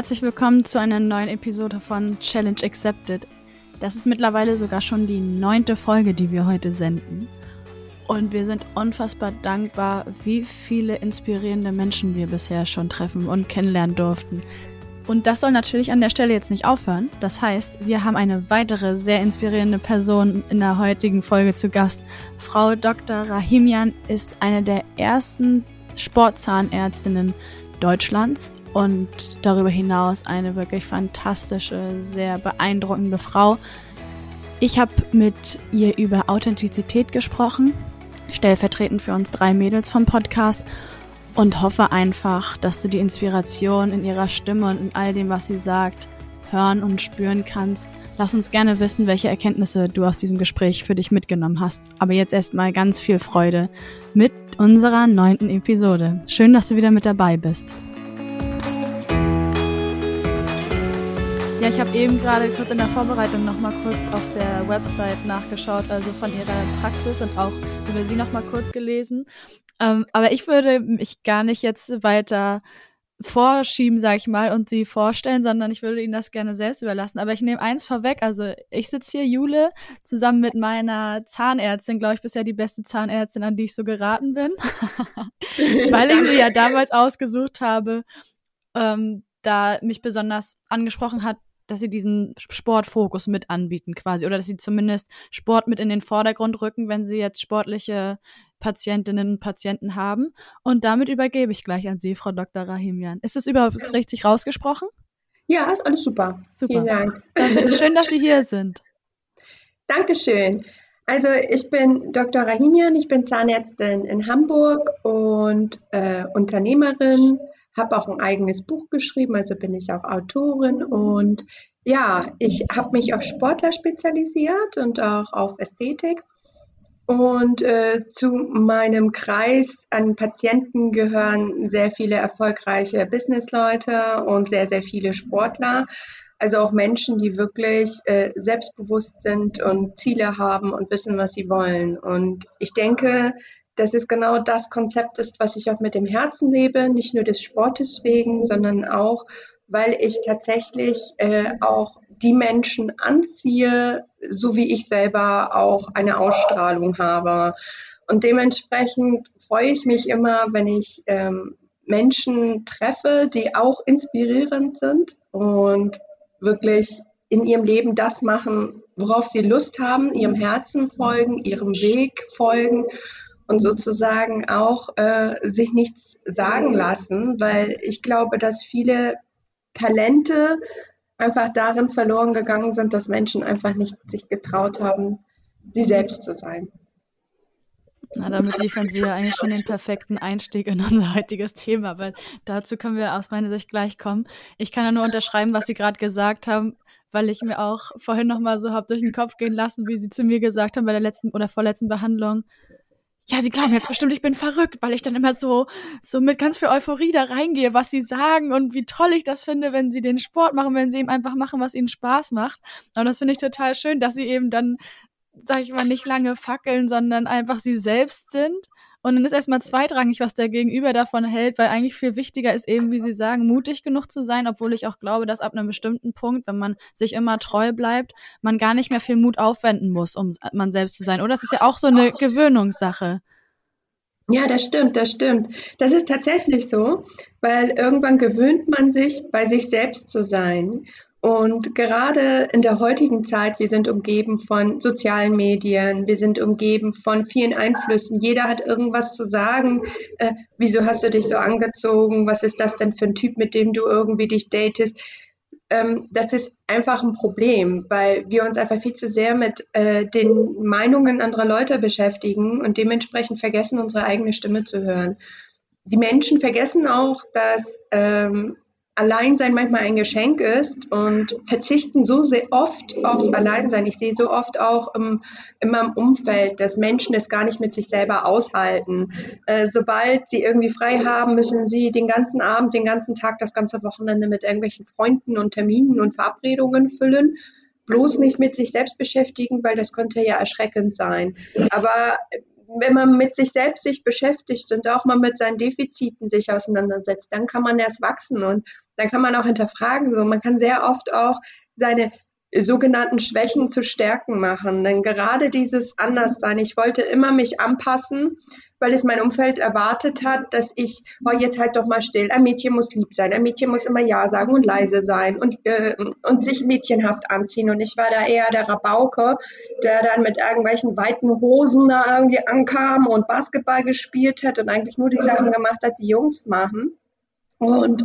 Herzlich willkommen zu einer neuen Episode von Challenge Accepted. Das ist mittlerweile sogar schon die neunte Folge, die wir heute senden. Und wir sind unfassbar dankbar, wie viele inspirierende Menschen wir bisher schon treffen und kennenlernen durften. Und das soll natürlich an der Stelle jetzt nicht aufhören. Das heißt, wir haben eine weitere sehr inspirierende Person in der heutigen Folge zu Gast. Frau Dr. Rahimian ist eine der ersten Sportzahnärztinnen Deutschlands und darüber hinaus eine wirklich fantastische, sehr beeindruckende Frau. Ich habe mit ihr über Authentizität gesprochen, stellvertretend für uns drei Mädels vom Podcast und hoffe einfach, dass du die Inspiration in ihrer Stimme und in all dem, was sie sagt, hören und spüren kannst. Lass uns gerne wissen, welche Erkenntnisse du aus diesem Gespräch für dich mitgenommen hast. Aber jetzt erstmal ganz viel Freude mit unserer neunten Episode. Schön, dass du wieder mit dabei bist. Ja, ich habe eben gerade kurz in der Vorbereitung nochmal kurz auf der Website nachgeschaut, also von ihrer Praxis und auch über sie nochmal kurz gelesen. Ähm, aber ich würde mich gar nicht jetzt weiter vorschieben, sag ich mal, und sie vorstellen, sondern ich würde ihnen das gerne selbst überlassen. Aber ich nehme eins vorweg. Also ich sitze hier, Jule, zusammen mit meiner Zahnärztin, glaube ich, bisher die beste Zahnärztin, an die ich so geraten bin. Weil ich sie ja damals ausgesucht habe, ähm, da mich besonders angesprochen hat, dass sie diesen Sportfokus mit anbieten quasi oder dass sie zumindest Sport mit in den Vordergrund rücken, wenn sie jetzt sportliche Patientinnen und Patienten haben. Und damit übergebe ich gleich an Sie, Frau Dr. Rahimian. Ist das überhaupt richtig rausgesprochen? Ja, ist alles super. Super. Vielen Dank. Dann schön, dass Sie hier sind. Dankeschön. Also ich bin Dr. Rahimian, ich bin Zahnärztin in Hamburg und äh, Unternehmerin, habe auch ein eigenes Buch geschrieben, also bin ich auch Autorin und ja, ich habe mich auf Sportler spezialisiert und auch auf Ästhetik. Und äh, zu meinem Kreis an Patienten gehören sehr viele erfolgreiche Businessleute und sehr, sehr viele Sportler. Also auch Menschen, die wirklich äh, selbstbewusst sind und Ziele haben und wissen, was sie wollen. Und ich denke, dass es genau das Konzept ist, was ich auch mit dem Herzen lebe, nicht nur des Sportes wegen, sondern auch, weil ich tatsächlich äh, auch die Menschen anziehe, so wie ich selber auch eine Ausstrahlung habe. Und dementsprechend freue ich mich immer, wenn ich ähm, Menschen treffe, die auch inspirierend sind und wirklich in ihrem Leben das machen, worauf sie Lust haben, ihrem Herzen folgen, ihrem Weg folgen und sozusagen auch äh, sich nichts sagen lassen, weil ich glaube, dass viele Talente einfach darin verloren gegangen sind, dass Menschen einfach nicht sich getraut haben, sie selbst zu sein. Na, damit liefern Sie ja eigentlich schon den perfekten Einstieg in unser heutiges Thema, weil dazu können wir aus meiner Sicht gleich kommen. Ich kann ja nur unterschreiben, was Sie gerade gesagt haben, weil ich mir auch vorhin nochmal so habe durch den Kopf gehen lassen, wie Sie zu mir gesagt haben bei der letzten oder vorletzten Behandlung ja, sie glauben jetzt bestimmt, ich bin verrückt, weil ich dann immer so, so mit ganz viel Euphorie da reingehe, was sie sagen und wie toll ich das finde, wenn sie den Sport machen, wenn sie eben einfach machen, was ihnen Spaß macht. Und das finde ich total schön, dass sie eben dann, sag ich mal, nicht lange fackeln, sondern einfach sie selbst sind und dann ist erstmal zweitrangig, was der Gegenüber davon hält, weil eigentlich viel wichtiger ist eben, wie Sie sagen, mutig genug zu sein, obwohl ich auch glaube, dass ab einem bestimmten Punkt, wenn man sich immer treu bleibt, man gar nicht mehr viel Mut aufwenden muss, um man selbst zu sein. Oder das ist ja auch so eine Gewöhnungssache. Ja, das stimmt, das stimmt. Das ist tatsächlich so, weil irgendwann gewöhnt man sich, bei sich selbst zu sein. Und gerade in der heutigen Zeit, wir sind umgeben von sozialen Medien, wir sind umgeben von vielen Einflüssen. Jeder hat irgendwas zu sagen. Äh, wieso hast du dich so angezogen? Was ist das denn für ein Typ, mit dem du irgendwie dich datest? Ähm, das ist einfach ein Problem, weil wir uns einfach viel zu sehr mit äh, den Meinungen anderer Leute beschäftigen und dementsprechend vergessen, unsere eigene Stimme zu hören. Die Menschen vergessen auch, dass ähm, Alleinsein manchmal ein Geschenk ist und verzichten so sehr oft aufs Alleinsein. Ich sehe so oft auch im, in meinem Umfeld, dass Menschen es gar nicht mit sich selber aushalten. Äh, sobald sie irgendwie frei haben, müssen sie den ganzen Abend, den ganzen Tag, das ganze Wochenende mit irgendwelchen Freunden und Terminen und Verabredungen füllen. Bloß nicht mit sich selbst beschäftigen, weil das könnte ja erschreckend sein. Aber wenn man mit sich selbst sich beschäftigt und auch mal mit seinen Defiziten sich auseinandersetzt, dann kann man erst wachsen und dann kann man auch hinterfragen. So, man kann sehr oft auch seine sogenannten Schwächen zu Stärken machen. Denn gerade dieses Anderssein, ich wollte immer mich anpassen, weil es mein Umfeld erwartet hat, dass ich, oh, jetzt halt doch mal still, ein Mädchen muss lieb sein, ein Mädchen muss immer Ja sagen und leise sein und, äh, und sich mädchenhaft anziehen. Und ich war da eher der Rabauke, der dann mit irgendwelchen weiten Hosen da irgendwie ankam und Basketball gespielt hat und eigentlich nur die Sachen gemacht hat, die Jungs machen. Und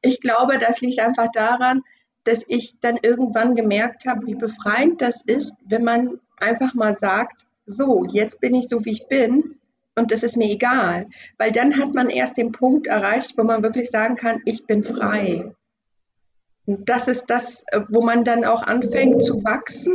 ich glaube, das liegt einfach daran, dass ich dann irgendwann gemerkt habe, wie befreiend das ist, wenn man einfach mal sagt, so, jetzt bin ich so, wie ich bin und das ist mir egal, weil dann hat man erst den Punkt erreicht, wo man wirklich sagen kann, ich bin frei. Und das ist das, wo man dann auch anfängt zu wachsen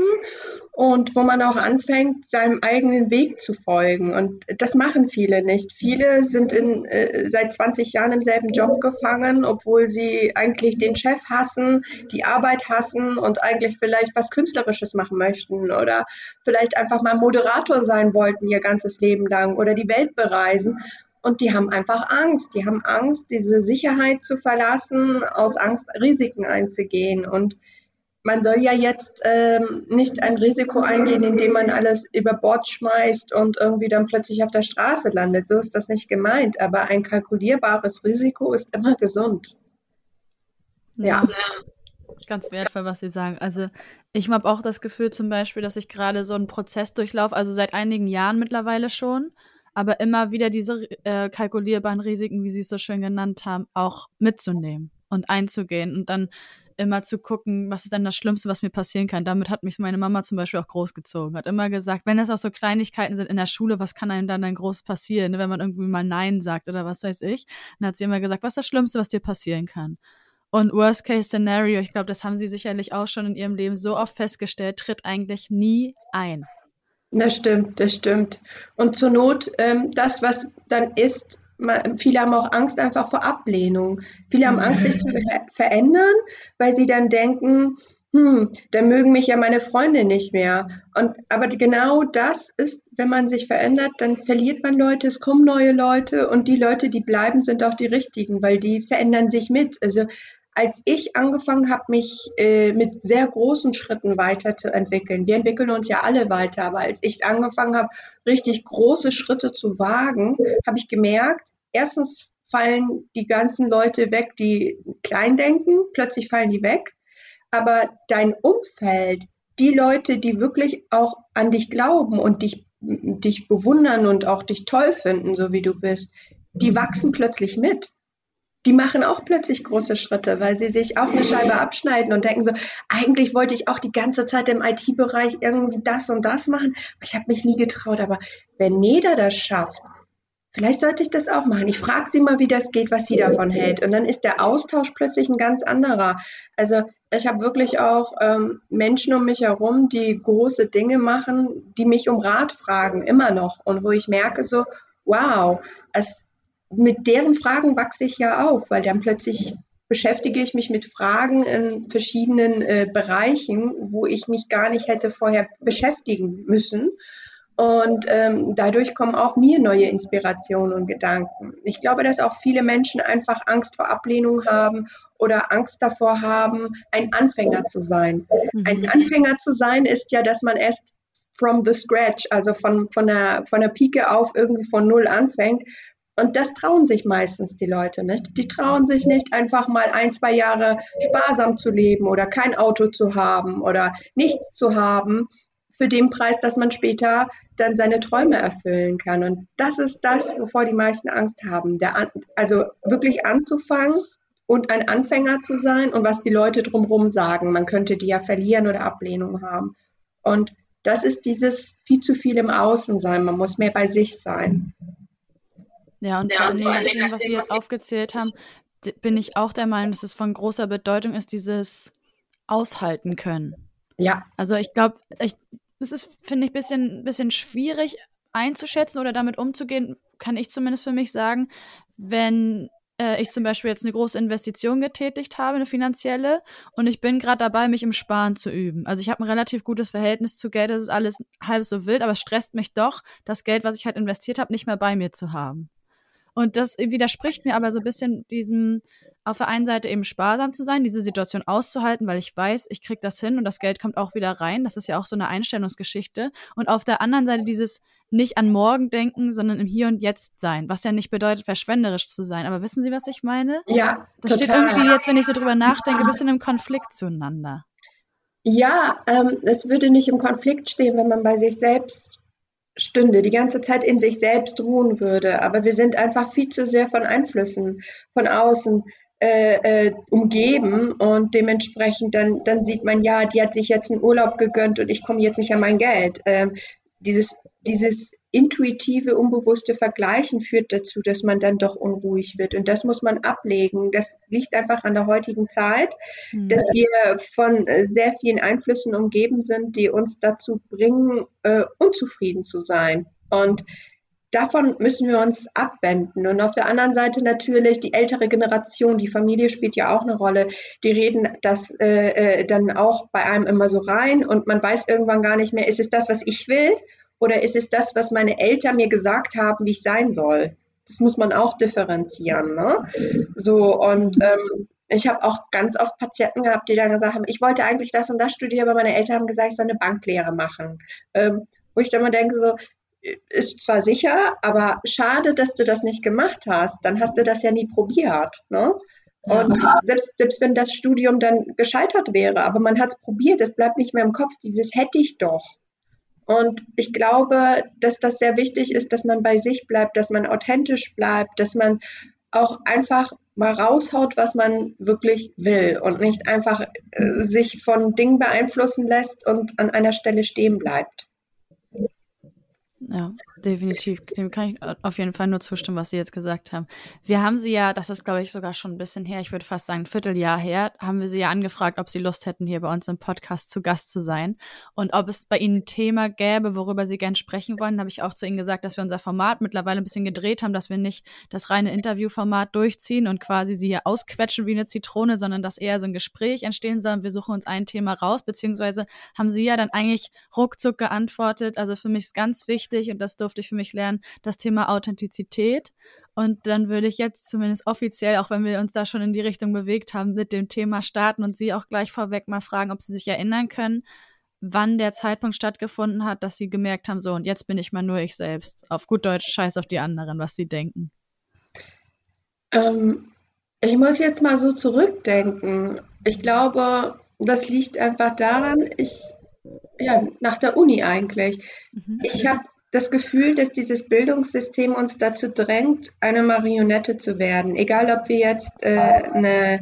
und wo man auch anfängt, seinem eigenen Weg zu folgen. Und das machen viele nicht. Viele sind in, äh, seit 20 Jahren im selben Job gefangen, obwohl sie eigentlich den Chef hassen, die Arbeit hassen und eigentlich vielleicht was Künstlerisches machen möchten oder vielleicht einfach mal Moderator sein wollten ihr ganzes Leben lang oder die Welt bereisen. Und die haben einfach Angst. Die haben Angst, diese Sicherheit zu verlassen, aus Angst Risiken einzugehen. Und man soll ja jetzt ähm, nicht ein Risiko eingehen, indem man alles über Bord schmeißt und irgendwie dann plötzlich auf der Straße landet. So ist das nicht gemeint. Aber ein kalkulierbares Risiko ist immer gesund. Ja. Ganz wertvoll, was Sie sagen. Also ich habe auch das Gefühl zum Beispiel, dass ich gerade so einen Prozess durchlaufe, also seit einigen Jahren mittlerweile schon, aber immer wieder diese äh, kalkulierbaren Risiken, wie Sie es so schön genannt haben, auch mitzunehmen und einzugehen und dann immer zu gucken, was ist denn das Schlimmste, was mir passieren kann. Damit hat mich meine Mama zum Beispiel auch großgezogen. Hat immer gesagt, wenn es auch so Kleinigkeiten sind in der Schule, was kann einem dann dann groß passieren, ne, wenn man irgendwie mal Nein sagt oder was weiß ich. Dann hat sie immer gesagt, was ist das Schlimmste, was dir passieren kann. Und Worst Case Scenario, ich glaube, das haben sie sicherlich auch schon in ihrem Leben so oft festgestellt, tritt eigentlich nie ein. Das stimmt, das stimmt. Und zur Not, ähm, das, was dann ist, viele haben auch Angst einfach vor Ablehnung. Viele haben Angst, sich zu verändern, weil sie dann denken, hm, dann mögen mich ja meine Freunde nicht mehr. Und, aber genau das ist, wenn man sich verändert, dann verliert man Leute, es kommen neue Leute und die Leute, die bleiben, sind auch die richtigen, weil die verändern sich mit. Also als ich angefangen habe, mich äh, mit sehr großen Schritten weiterzuentwickeln, wir entwickeln uns ja alle weiter, aber als ich angefangen habe, richtig große Schritte zu wagen, habe ich gemerkt, erstens fallen die ganzen Leute weg, die klein denken, plötzlich fallen die weg, aber dein Umfeld, die Leute, die wirklich auch an dich glauben und dich, dich bewundern und auch dich toll finden, so wie du bist, die wachsen plötzlich mit die machen auch plötzlich große Schritte, weil sie sich auch eine Scheibe abschneiden und denken so, eigentlich wollte ich auch die ganze Zeit im IT-Bereich irgendwie das und das machen, aber ich habe mich nie getraut. Aber wenn Neda das schafft, vielleicht sollte ich das auch machen. Ich frage sie mal, wie das geht, was sie davon hält. Und dann ist der Austausch plötzlich ein ganz anderer. Also ich habe wirklich auch ähm, Menschen um mich herum, die große Dinge machen, die mich um Rat fragen, immer noch. Und wo ich merke so, wow, es mit deren Fragen wachse ich ja auf, weil dann plötzlich beschäftige ich mich mit Fragen in verschiedenen äh, Bereichen, wo ich mich gar nicht hätte vorher beschäftigen müssen. Und ähm, dadurch kommen auch mir neue Inspirationen und Gedanken. Ich glaube, dass auch viele Menschen einfach Angst vor Ablehnung haben oder Angst davor haben, ein Anfänger zu sein. Mhm. Ein Anfänger zu sein ist ja, dass man erst from the scratch, also von, von, der, von der Pike auf irgendwie von Null anfängt. Und das trauen sich meistens die Leute nicht. Die trauen sich nicht, einfach mal ein, zwei Jahre sparsam zu leben oder kein Auto zu haben oder nichts zu haben für den Preis, dass man später dann seine Träume erfüllen kann. Und das ist das, wovor die meisten Angst haben. Der, also wirklich anzufangen und ein Anfänger zu sein und was die Leute drumherum sagen. Man könnte die ja verlieren oder Ablehnung haben. Und das ist dieses viel zu viel im Außen sein. Man muss mehr bei sich sein. Ja, und ja, vor allem nach dem, was Sie jetzt aufgezählt haben, bin ich auch der Meinung, dass es von großer Bedeutung ist, dieses Aushalten können. Ja. Also ich glaube, es ist, finde ich, ein bisschen, bisschen schwierig einzuschätzen oder damit umzugehen, kann ich zumindest für mich sagen, wenn äh, ich zum Beispiel jetzt eine große Investition getätigt habe, eine finanzielle, und ich bin gerade dabei, mich im Sparen zu üben. Also ich habe ein relativ gutes Verhältnis zu Geld, das ist alles halb so wild, aber es stresst mich doch, das Geld, was ich halt investiert habe, nicht mehr bei mir zu haben. Und das widerspricht mir aber so ein bisschen diesem, auf der einen Seite eben sparsam zu sein, diese Situation auszuhalten, weil ich weiß, ich krieg das hin und das Geld kommt auch wieder rein. Das ist ja auch so eine Einstellungsgeschichte. Und auf der anderen Seite dieses nicht an morgen denken, sondern im Hier und Jetzt sein, was ja nicht bedeutet, verschwenderisch zu sein. Aber wissen Sie, was ich meine? Ja. Das total. steht irgendwie jetzt, wenn ich so drüber nachdenke, ein bisschen im Konflikt zueinander. Ja, ähm, es würde nicht im Konflikt stehen, wenn man bei sich selbst stünde, die ganze Zeit in sich selbst ruhen würde. Aber wir sind einfach viel zu sehr von Einflüssen von außen äh, äh, umgeben und dementsprechend dann, dann sieht man, ja, die hat sich jetzt einen Urlaub gegönnt und ich komme jetzt nicht an mein Geld. Ähm, dieses, dieses intuitive, unbewusste Vergleichen führt dazu, dass man dann doch unruhig wird. Und das muss man ablegen. Das liegt einfach an der heutigen Zeit, mhm. dass wir von äh, sehr vielen Einflüssen umgeben sind, die uns dazu bringen, äh, unzufrieden zu sein. Und davon müssen wir uns abwenden. Und auf der anderen Seite natürlich die ältere Generation, die Familie spielt ja auch eine Rolle. Die reden das äh, äh, dann auch bei einem immer so rein und man weiß irgendwann gar nicht mehr, ist es das, was ich will oder ist es das, was meine Eltern mir gesagt haben, wie ich sein soll? Das muss man auch differenzieren. Ne? So und ähm, ich habe auch ganz oft Patienten gehabt, die dann gesagt haben, ich wollte eigentlich das und das studieren, aber meine Eltern haben gesagt, ich soll eine Banklehre machen. Ähm, wo ich dann mal denke, so, ist zwar sicher, aber schade, dass du das nicht gemacht hast. Dann hast du das ja nie probiert. Ne? Und ja. selbst, selbst wenn das Studium dann gescheitert wäre, aber man hat es probiert, es bleibt nicht mehr im Kopf, dieses hätte ich doch. Und ich glaube, dass das sehr wichtig ist, dass man bei sich bleibt, dass man authentisch bleibt, dass man auch einfach mal raushaut, was man wirklich will und nicht einfach äh, sich von Dingen beeinflussen lässt und an einer Stelle stehen bleibt. Ja, definitiv. Dem kann ich auf jeden Fall nur zustimmen, was Sie jetzt gesagt haben. Wir haben Sie ja, das ist glaube ich sogar schon ein bisschen her, ich würde fast sagen ein Vierteljahr her, haben wir Sie ja angefragt, ob Sie Lust hätten, hier bei uns im Podcast zu Gast zu sein und ob es bei Ihnen ein Thema gäbe, worüber Sie gern sprechen wollen. Da habe ich auch zu Ihnen gesagt, dass wir unser Format mittlerweile ein bisschen gedreht haben, dass wir nicht das reine Interviewformat durchziehen und quasi Sie hier ausquetschen wie eine Zitrone, sondern dass eher so ein Gespräch entstehen soll. Wir suchen uns ein Thema raus, beziehungsweise haben Sie ja dann eigentlich ruckzuck geantwortet. Also für mich ist ganz wichtig und das durfte ich für mich lernen, das Thema Authentizität. Und dann würde ich jetzt zumindest offiziell, auch wenn wir uns da schon in die Richtung bewegt haben, mit dem Thema starten und Sie auch gleich vorweg mal fragen, ob Sie sich erinnern können, wann der Zeitpunkt stattgefunden hat, dass Sie gemerkt haben, so und jetzt bin ich mal nur ich selbst. Auf gut Deutsch, scheiß auf die anderen, was sie denken. Ähm, ich muss jetzt mal so zurückdenken. Ich glaube, das liegt einfach daran, ich, ja, nach der Uni eigentlich. Mhm. Ich habe das Gefühl, dass dieses Bildungssystem uns dazu drängt, eine Marionette zu werden. Egal, ob wir jetzt äh, eine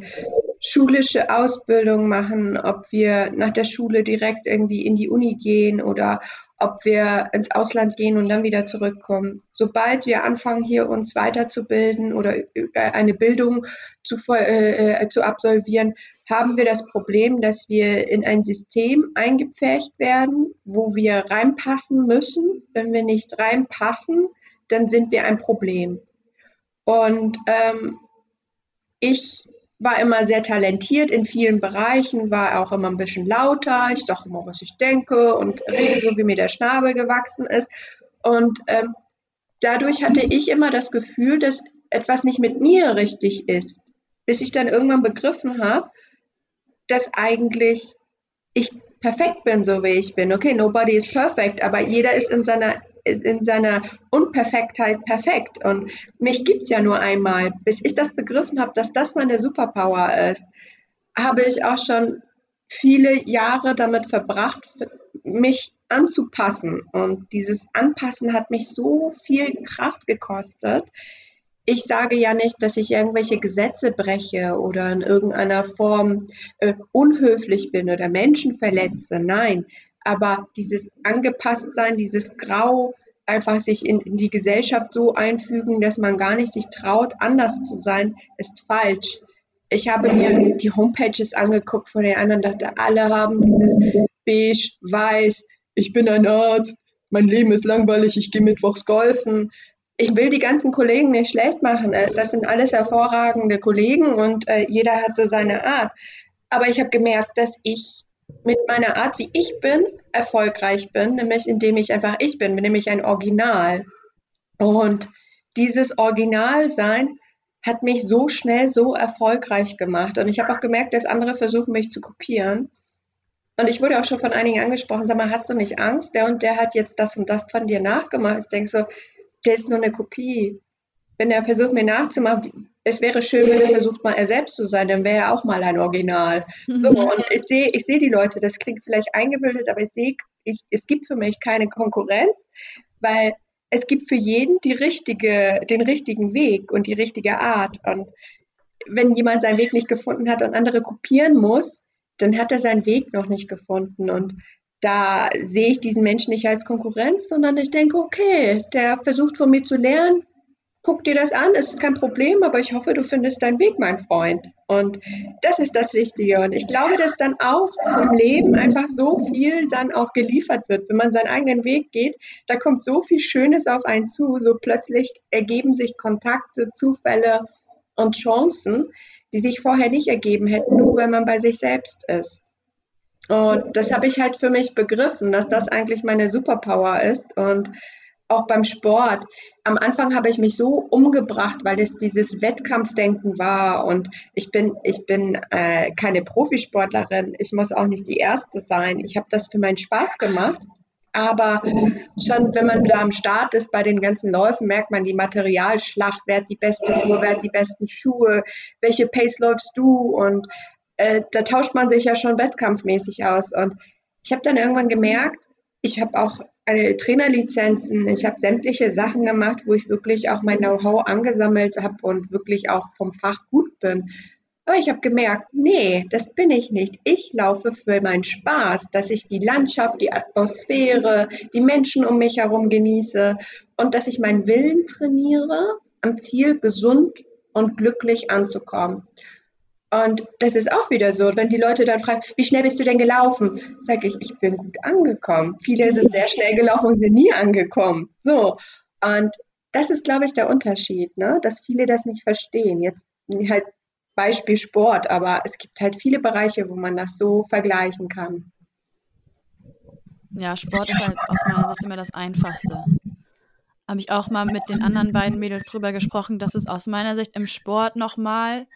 schulische Ausbildung machen, ob wir nach der Schule direkt irgendwie in die Uni gehen oder ob wir ins Ausland gehen und dann wieder zurückkommen. Sobald wir anfangen, hier uns weiterzubilden oder eine Bildung zu, äh, äh, zu absolvieren, haben wir das Problem, dass wir in ein System eingepfercht werden, wo wir reinpassen müssen. Wenn wir nicht reinpassen, dann sind wir ein Problem. Und ähm, ich war immer sehr talentiert in vielen Bereichen, war auch immer ein bisschen lauter. Ich sage immer, was ich denke und rede so, wie mir der Schnabel gewachsen ist. Und ähm, dadurch hatte ich immer das Gefühl, dass etwas nicht mit mir richtig ist, bis ich dann irgendwann begriffen habe, dass eigentlich ich perfekt bin, so wie ich bin. Okay, nobody is perfect, aber jeder ist in seiner in seiner Unperfektheit perfekt. Und mich gibt es ja nur einmal. Bis ich das begriffen habe, dass das meine Superpower ist, habe ich auch schon viele Jahre damit verbracht, mich anzupassen. Und dieses Anpassen hat mich so viel Kraft gekostet, ich sage ja nicht, dass ich irgendwelche Gesetze breche oder in irgendeiner Form äh, unhöflich bin oder Menschen verletze. Nein, aber dieses Angepasstsein, dieses Grau, einfach sich in, in, die Gesellschaft so einfügen, dass man gar nicht sich traut, anders zu sein, ist falsch. Ich habe mir die Homepages angeguckt von den anderen, dachte, alle haben dieses beige, weiß, ich bin ein Arzt, mein Leben ist langweilig, ich gehe mittwochs golfen ich will die ganzen Kollegen nicht schlecht machen. Äh, das sind alles hervorragende Kollegen und äh, jeder hat so seine Art. Aber ich habe gemerkt, dass ich mit meiner Art, wie ich bin, erfolgreich bin, nämlich indem ich einfach ich bin, nämlich ein Original. Und dieses Originalsein hat mich so schnell so erfolgreich gemacht. Und ich habe auch gemerkt, dass andere versuchen, mich zu kopieren. Und ich wurde auch schon von einigen angesprochen, sag mal, hast du nicht Angst? Der und der hat jetzt das und das von dir nachgemacht. Ich denke so, der ist nur eine Kopie. Wenn er versucht, mir nachzumachen, es wäre schön, wenn er versucht, mal er selbst zu sein, dann wäre er auch mal ein Original. So, mhm. und ich sehe ich seh die Leute, das klingt vielleicht eingebildet, aber ich sehe, ich, es gibt für mich keine Konkurrenz, weil es gibt für jeden die richtige, den richtigen Weg und die richtige Art. Und wenn jemand seinen Weg nicht gefunden hat und andere kopieren muss, dann hat er seinen Weg noch nicht gefunden. Und da sehe ich diesen Menschen nicht als Konkurrenz, sondern ich denke, okay, der versucht von mir zu lernen. Guck dir das an, ist kein Problem, aber ich hoffe, du findest deinen Weg, mein Freund. Und das ist das Wichtige. Und ich glaube, dass dann auch vom Leben einfach so viel dann auch geliefert wird. Wenn man seinen eigenen Weg geht, da kommt so viel Schönes auf einen zu. So plötzlich ergeben sich Kontakte, Zufälle und Chancen, die sich vorher nicht ergeben hätten, nur wenn man bei sich selbst ist. Und das habe ich halt für mich begriffen, dass das eigentlich meine Superpower ist. Und auch beim Sport. Am Anfang habe ich mich so umgebracht, weil es dieses Wettkampfdenken war. Und ich bin, ich bin äh, keine Profisportlerin. Ich muss auch nicht die Erste sein. Ich habe das für meinen Spaß gemacht. Aber schon, wenn man da am Start ist bei den ganzen Läufen, merkt man die Materialschlacht. Wer hat die beste Uhr, wer hat die besten Schuhe, welche Pace läufst du? Und äh, da tauscht man sich ja schon wettkampfmäßig aus. Und ich habe dann irgendwann gemerkt, ich habe auch eine Trainerlizenzen, ich habe sämtliche Sachen gemacht, wo ich wirklich auch mein Know-how angesammelt habe und wirklich auch vom Fach gut bin. Aber ich habe gemerkt, nee, das bin ich nicht. Ich laufe für meinen Spaß, dass ich die Landschaft, die Atmosphäre, die Menschen um mich herum genieße und dass ich meinen Willen trainiere, am Ziel gesund und glücklich anzukommen. Und das ist auch wieder so, wenn die Leute dann fragen, wie schnell bist du denn gelaufen? Sage ich, ich bin gut angekommen. Viele sind sehr schnell gelaufen und sind nie angekommen. So. Und das ist, glaube ich, der Unterschied, ne? dass viele das nicht verstehen. Jetzt halt Beispiel Sport, aber es gibt halt viele Bereiche, wo man das so vergleichen kann. Ja, Sport ist halt aus meiner Sicht immer das Einfachste. Habe ich auch mal mit den anderen beiden Mädels drüber gesprochen, dass es aus meiner Sicht im Sport nochmal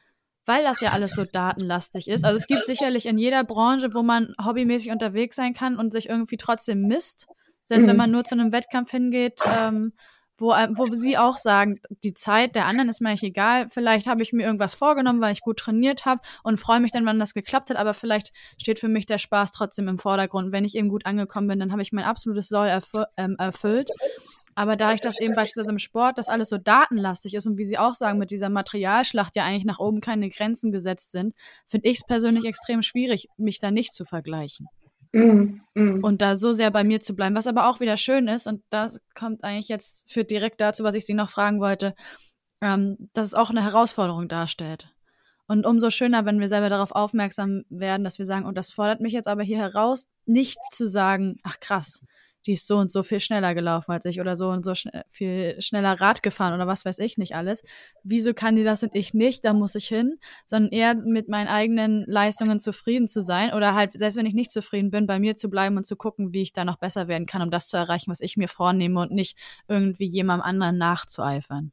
weil das ja alles so datenlastig ist. Also es gibt sicherlich in jeder Branche, wo man hobbymäßig unterwegs sein kann und sich irgendwie trotzdem misst. Selbst mhm. wenn man nur zu einem Wettkampf hingeht, ähm, wo, äh, wo sie auch sagen, die Zeit der anderen ist mir eigentlich egal. Vielleicht habe ich mir irgendwas vorgenommen, weil ich gut trainiert habe und freue mich dann, wenn das geklappt hat. Aber vielleicht steht für mich der Spaß trotzdem im Vordergrund. Wenn ich eben gut angekommen bin, dann habe ich mein absolutes Soll erfü ähm, erfüllt. Aber da ich das eben beispielsweise im Sport, das alles so datenlastig ist und wie Sie auch sagen, mit dieser Materialschlacht ja eigentlich nach oben keine Grenzen gesetzt sind, finde ich es persönlich extrem schwierig, mich da nicht zu vergleichen. Mm, mm. Und da so sehr bei mir zu bleiben, was aber auch wieder schön ist, und das kommt eigentlich jetzt, führt direkt dazu, was ich Sie noch fragen wollte, ähm, dass es auch eine Herausforderung darstellt. Und umso schöner, wenn wir selber darauf aufmerksam werden, dass wir sagen, und das fordert mich jetzt aber hier heraus, nicht zu sagen, ach krass, die ist so und so viel schneller gelaufen als ich oder so und so schn viel schneller Rad gefahren oder was weiß ich nicht alles. Wieso kann die das und ich nicht? Da muss ich hin, sondern eher mit meinen eigenen Leistungen zufrieden zu sein oder halt, selbst wenn ich nicht zufrieden bin, bei mir zu bleiben und zu gucken, wie ich da noch besser werden kann, um das zu erreichen, was ich mir vornehme und nicht irgendwie jemandem anderen nachzueifern.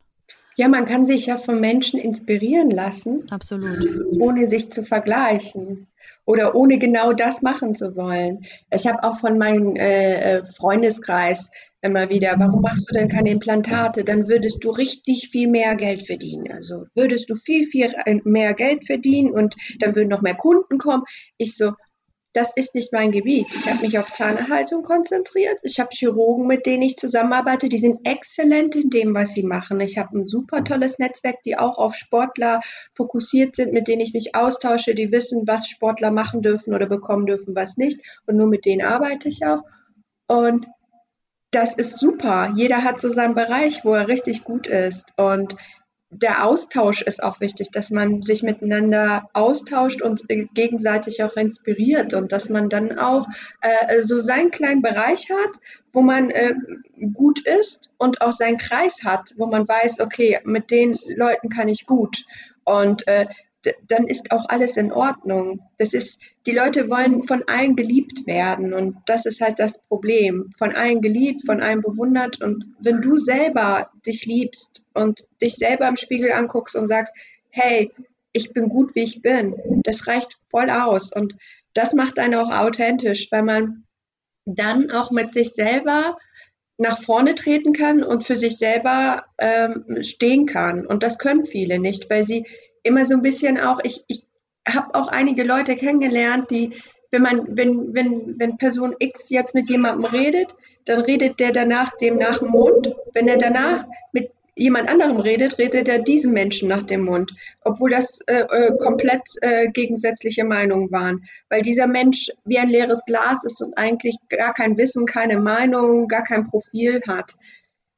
Ja, man kann sich ja von Menschen inspirieren lassen. Absolut. Ohne sich zu vergleichen oder ohne genau das machen zu wollen. Ich habe auch von meinem äh, äh, Freundeskreis immer wieder, warum machst du denn keine Implantate? Dann würdest du richtig viel mehr Geld verdienen. Also würdest du viel, viel mehr Geld verdienen und dann würden noch mehr Kunden kommen. Ich so, das ist nicht mein Gebiet. Ich habe mich auf Zahnerhaltung konzentriert. Ich habe Chirurgen, mit denen ich zusammenarbeite, die sind exzellent in dem, was sie machen. Ich habe ein super tolles Netzwerk, die auch auf Sportler fokussiert sind, mit denen ich mich austausche, die wissen, was Sportler machen dürfen oder bekommen dürfen, was nicht. Und nur mit denen arbeite ich auch. Und das ist super. Jeder hat so seinen Bereich, wo er richtig gut ist. Und der Austausch ist auch wichtig, dass man sich miteinander austauscht und gegenseitig auch inspiriert und dass man dann auch äh, so seinen kleinen Bereich hat, wo man äh, gut ist und auch seinen Kreis hat, wo man weiß, okay, mit den Leuten kann ich gut. Und äh, dann ist auch alles in Ordnung. Das ist, die Leute wollen von allen geliebt werden und das ist halt das Problem. Von allen geliebt, von allen bewundert und wenn du selber dich liebst und dich selber im Spiegel anguckst und sagst, hey, ich bin gut, wie ich bin, das reicht voll aus und das macht einen auch authentisch, weil man dann auch mit sich selber nach vorne treten kann und für sich selber ähm, stehen kann. Und das können viele nicht, weil sie immer so ein bisschen auch, ich, ich habe auch einige Leute kennengelernt, die, wenn man, wenn, wenn, wenn Person X jetzt mit jemandem redet, dann redet der danach dem nach dem Mund. Wenn er danach mit jemand anderem redet, redet er diesem Menschen nach dem Mund, obwohl das äh, äh, komplett äh, gegensätzliche Meinungen waren, weil dieser Mensch wie ein leeres Glas ist und eigentlich gar kein Wissen, keine Meinung, gar kein Profil hat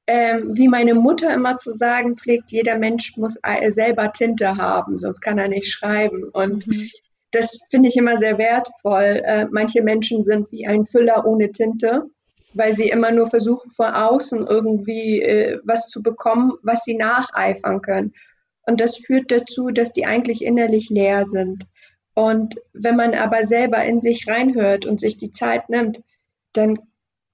ähm, wie meine Mutter immer zu sagen pflegt, jeder Mensch muss selber Tinte haben, sonst kann er nicht schreiben. Und mhm. das finde ich immer sehr wertvoll. Äh, manche Menschen sind wie ein Füller ohne Tinte, weil sie immer nur versuchen, von außen irgendwie äh, was zu bekommen, was sie nacheifern können. Und das führt dazu, dass die eigentlich innerlich leer sind. Und wenn man aber selber in sich reinhört und sich die Zeit nimmt, dann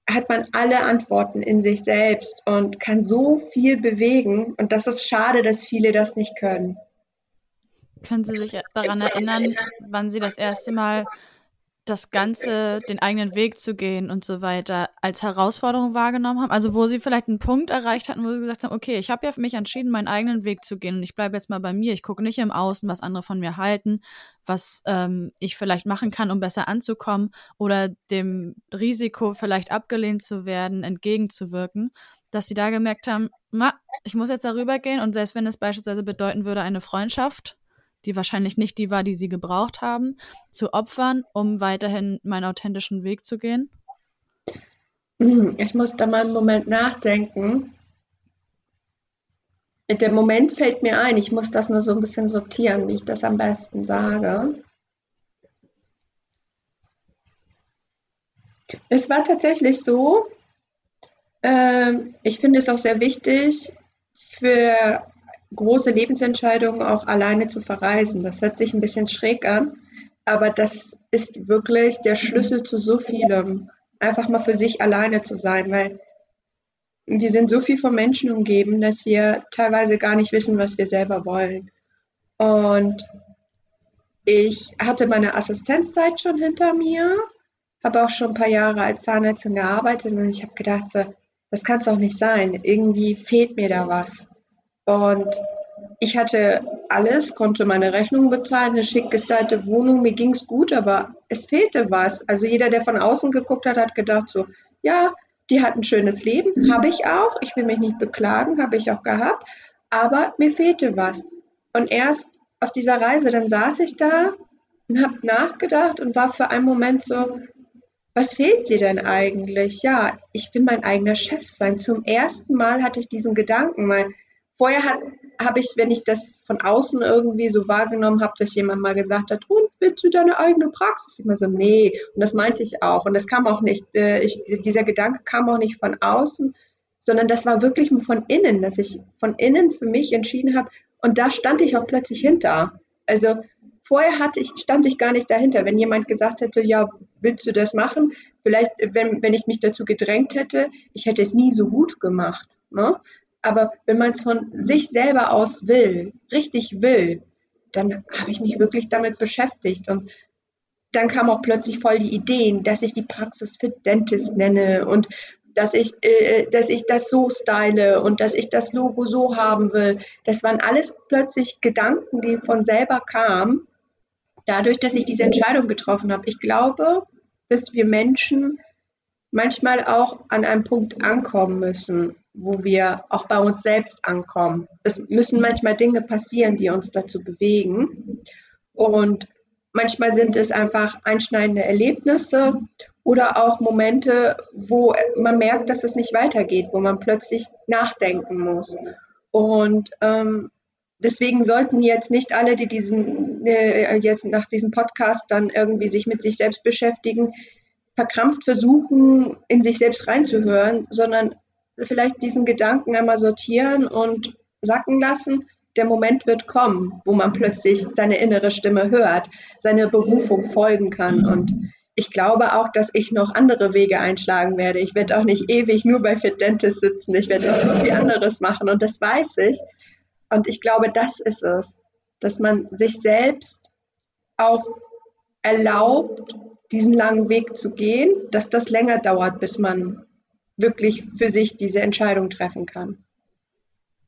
hat man alle Antworten in sich selbst und kann so viel bewegen. Und das ist schade, dass viele das nicht können. Können Sie sich daran erinnern, wann Sie das erste Mal das Ganze, den eigenen Weg zu gehen und so weiter, als Herausforderung wahrgenommen haben? Also wo sie vielleicht einen Punkt erreicht hatten, wo sie gesagt haben, okay, ich habe ja für mich entschieden, meinen eigenen Weg zu gehen und ich bleibe jetzt mal bei mir. Ich gucke nicht im Außen, was andere von mir halten, was ähm, ich vielleicht machen kann, um besser anzukommen oder dem Risiko, vielleicht abgelehnt zu werden, entgegenzuwirken, dass sie da gemerkt haben, na, ich muss jetzt darüber gehen und selbst wenn es beispielsweise bedeuten würde, eine Freundschaft die wahrscheinlich nicht die war, die sie gebraucht haben, zu opfern, um weiterhin meinen authentischen Weg zu gehen? Ich muss da mal einen Moment nachdenken. Der Moment fällt mir ein, ich muss das nur so ein bisschen sortieren, wie ich das am besten sage. Es war tatsächlich so, äh, ich finde es auch sehr wichtig, für große Lebensentscheidungen auch alleine zu verreisen. Das hört sich ein bisschen schräg an, aber das ist wirklich der Schlüssel zu so vielem. Einfach mal für sich alleine zu sein, weil wir sind so viel von Menschen umgeben, dass wir teilweise gar nicht wissen, was wir selber wollen. Und ich hatte meine Assistenzzeit schon hinter mir, habe auch schon ein paar Jahre als Zahnärztin gearbeitet und ich habe gedacht, so, das kann es auch nicht sein. Irgendwie fehlt mir da was. Und ich hatte alles, konnte meine Rechnung bezahlen, eine schick gestylte Wohnung, mir ging es gut, aber es fehlte was. Also jeder, der von außen geguckt hat, hat gedacht so, ja, die hat ein schönes Leben, habe ich auch, ich will mich nicht beklagen, habe ich auch gehabt, aber mir fehlte was. Und erst auf dieser Reise, dann saß ich da und habe nachgedacht und war für einen Moment so, was fehlt dir denn eigentlich? Ja, ich will mein eigener Chef sein. Zum ersten Mal hatte ich diesen Gedanken, weil vorher habe ich, wenn ich das von außen irgendwie so wahrgenommen habe, dass jemand mal gesagt hat, und willst du deine eigene Praxis? Ich immer so, nee. Und das meinte ich auch. Und das kam auch nicht, äh, ich, dieser Gedanke kam auch nicht von außen, sondern das war wirklich von innen, dass ich von innen für mich entschieden habe. Und da stand ich auch plötzlich hinter. Also vorher hatte ich, stand ich gar nicht dahinter. Wenn jemand gesagt hätte, ja, willst du das machen? Vielleicht, wenn, wenn ich mich dazu gedrängt hätte, ich hätte es nie so gut gemacht. Ne? Aber wenn man es von sich selber aus will, richtig will, dann habe ich mich wirklich damit beschäftigt. Und dann kam auch plötzlich voll die Ideen, dass ich die Praxis Fit Dentist nenne und dass ich, äh, dass ich das so style und dass ich das Logo so haben will. Das waren alles plötzlich Gedanken, die von selber kamen, dadurch, dass ich diese Entscheidung getroffen habe. Ich glaube, dass wir Menschen manchmal auch an einem Punkt ankommen müssen, wo wir auch bei uns selbst ankommen. Es müssen manchmal Dinge passieren, die uns dazu bewegen. Und manchmal sind es einfach einschneidende Erlebnisse oder auch Momente, wo man merkt, dass es nicht weitergeht, wo man plötzlich nachdenken muss. Und ähm, deswegen sollten jetzt nicht alle, die diesen äh, jetzt nach diesem Podcast dann irgendwie sich mit sich selbst beschäftigen, verkrampft versuchen, in sich selbst reinzuhören, sondern vielleicht diesen Gedanken einmal sortieren und sacken lassen. Der Moment wird kommen, wo man plötzlich seine innere Stimme hört, seine Berufung folgen kann. Und ich glaube auch, dass ich noch andere Wege einschlagen werde. Ich werde auch nicht ewig nur bei Fit Dentist sitzen. Ich werde auch so viel anderes machen. Und das weiß ich. Und ich glaube, das ist es, dass man sich selbst auch erlaubt, diesen langen Weg zu gehen, dass das länger dauert, bis man wirklich für sich diese Entscheidung treffen kann.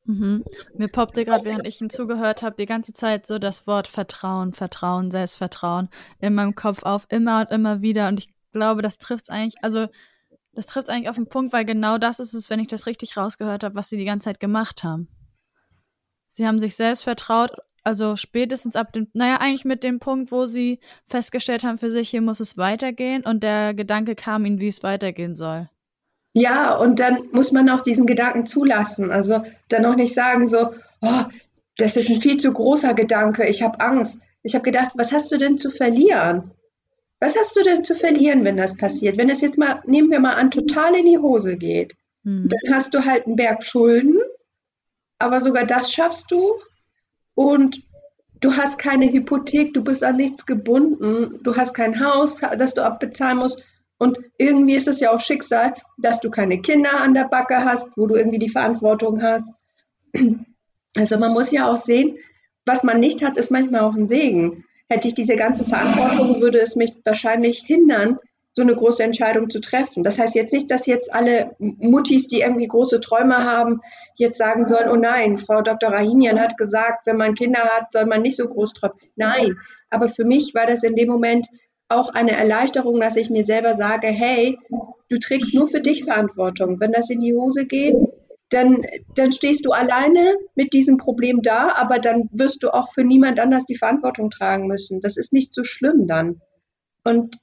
Mhm. Mir poppte gerade, während ich ihm zugehört habe, die ganze Zeit so das Wort Vertrauen, Vertrauen, Selbstvertrauen in meinem Kopf auf, immer und immer wieder. Und ich glaube, das trifft es eigentlich, also das trifft es eigentlich auf den Punkt, weil genau das ist es, wenn ich das richtig rausgehört habe, was sie die ganze Zeit gemacht haben. Sie haben sich selbst vertraut, also spätestens ab dem, naja, eigentlich mit dem Punkt, wo sie festgestellt haben für sich, hier muss es weitergehen und der Gedanke kam ihnen, wie es weitergehen soll. Ja, und dann muss man auch diesen Gedanken zulassen. Also dann auch nicht sagen so, oh, das ist ein viel zu großer Gedanke, ich habe Angst. Ich habe gedacht, was hast du denn zu verlieren? Was hast du denn zu verlieren, wenn das passiert? Wenn es jetzt mal, nehmen wir mal an, total in die Hose geht, hm. dann hast du halt einen Berg Schulden aber sogar das schaffst du und du hast keine Hypothek, du bist an nichts gebunden, du hast kein Haus, das du abbezahlen musst und irgendwie ist es ja auch Schicksal, dass du keine Kinder an der Backe hast, wo du irgendwie die Verantwortung hast. Also man muss ja auch sehen, was man nicht hat, ist manchmal auch ein Segen. Hätte ich diese ganze Verantwortung, würde es mich wahrscheinlich hindern, so eine große Entscheidung zu treffen. Das heißt jetzt nicht, dass jetzt alle Muttis, die irgendwie große Träume haben, jetzt sagen sollen, oh nein, Frau Dr. Rahimian hat gesagt, wenn man Kinder hat, soll man nicht so groß träumen. Nein, aber für mich war das in dem Moment auch eine Erleichterung, dass ich mir selber sage, hey, du trägst nur für dich Verantwortung. Wenn das in die Hose geht, dann, dann stehst du alleine mit diesem Problem da, aber dann wirst du auch für niemand anders die Verantwortung tragen müssen. Das ist nicht so schlimm dann. Und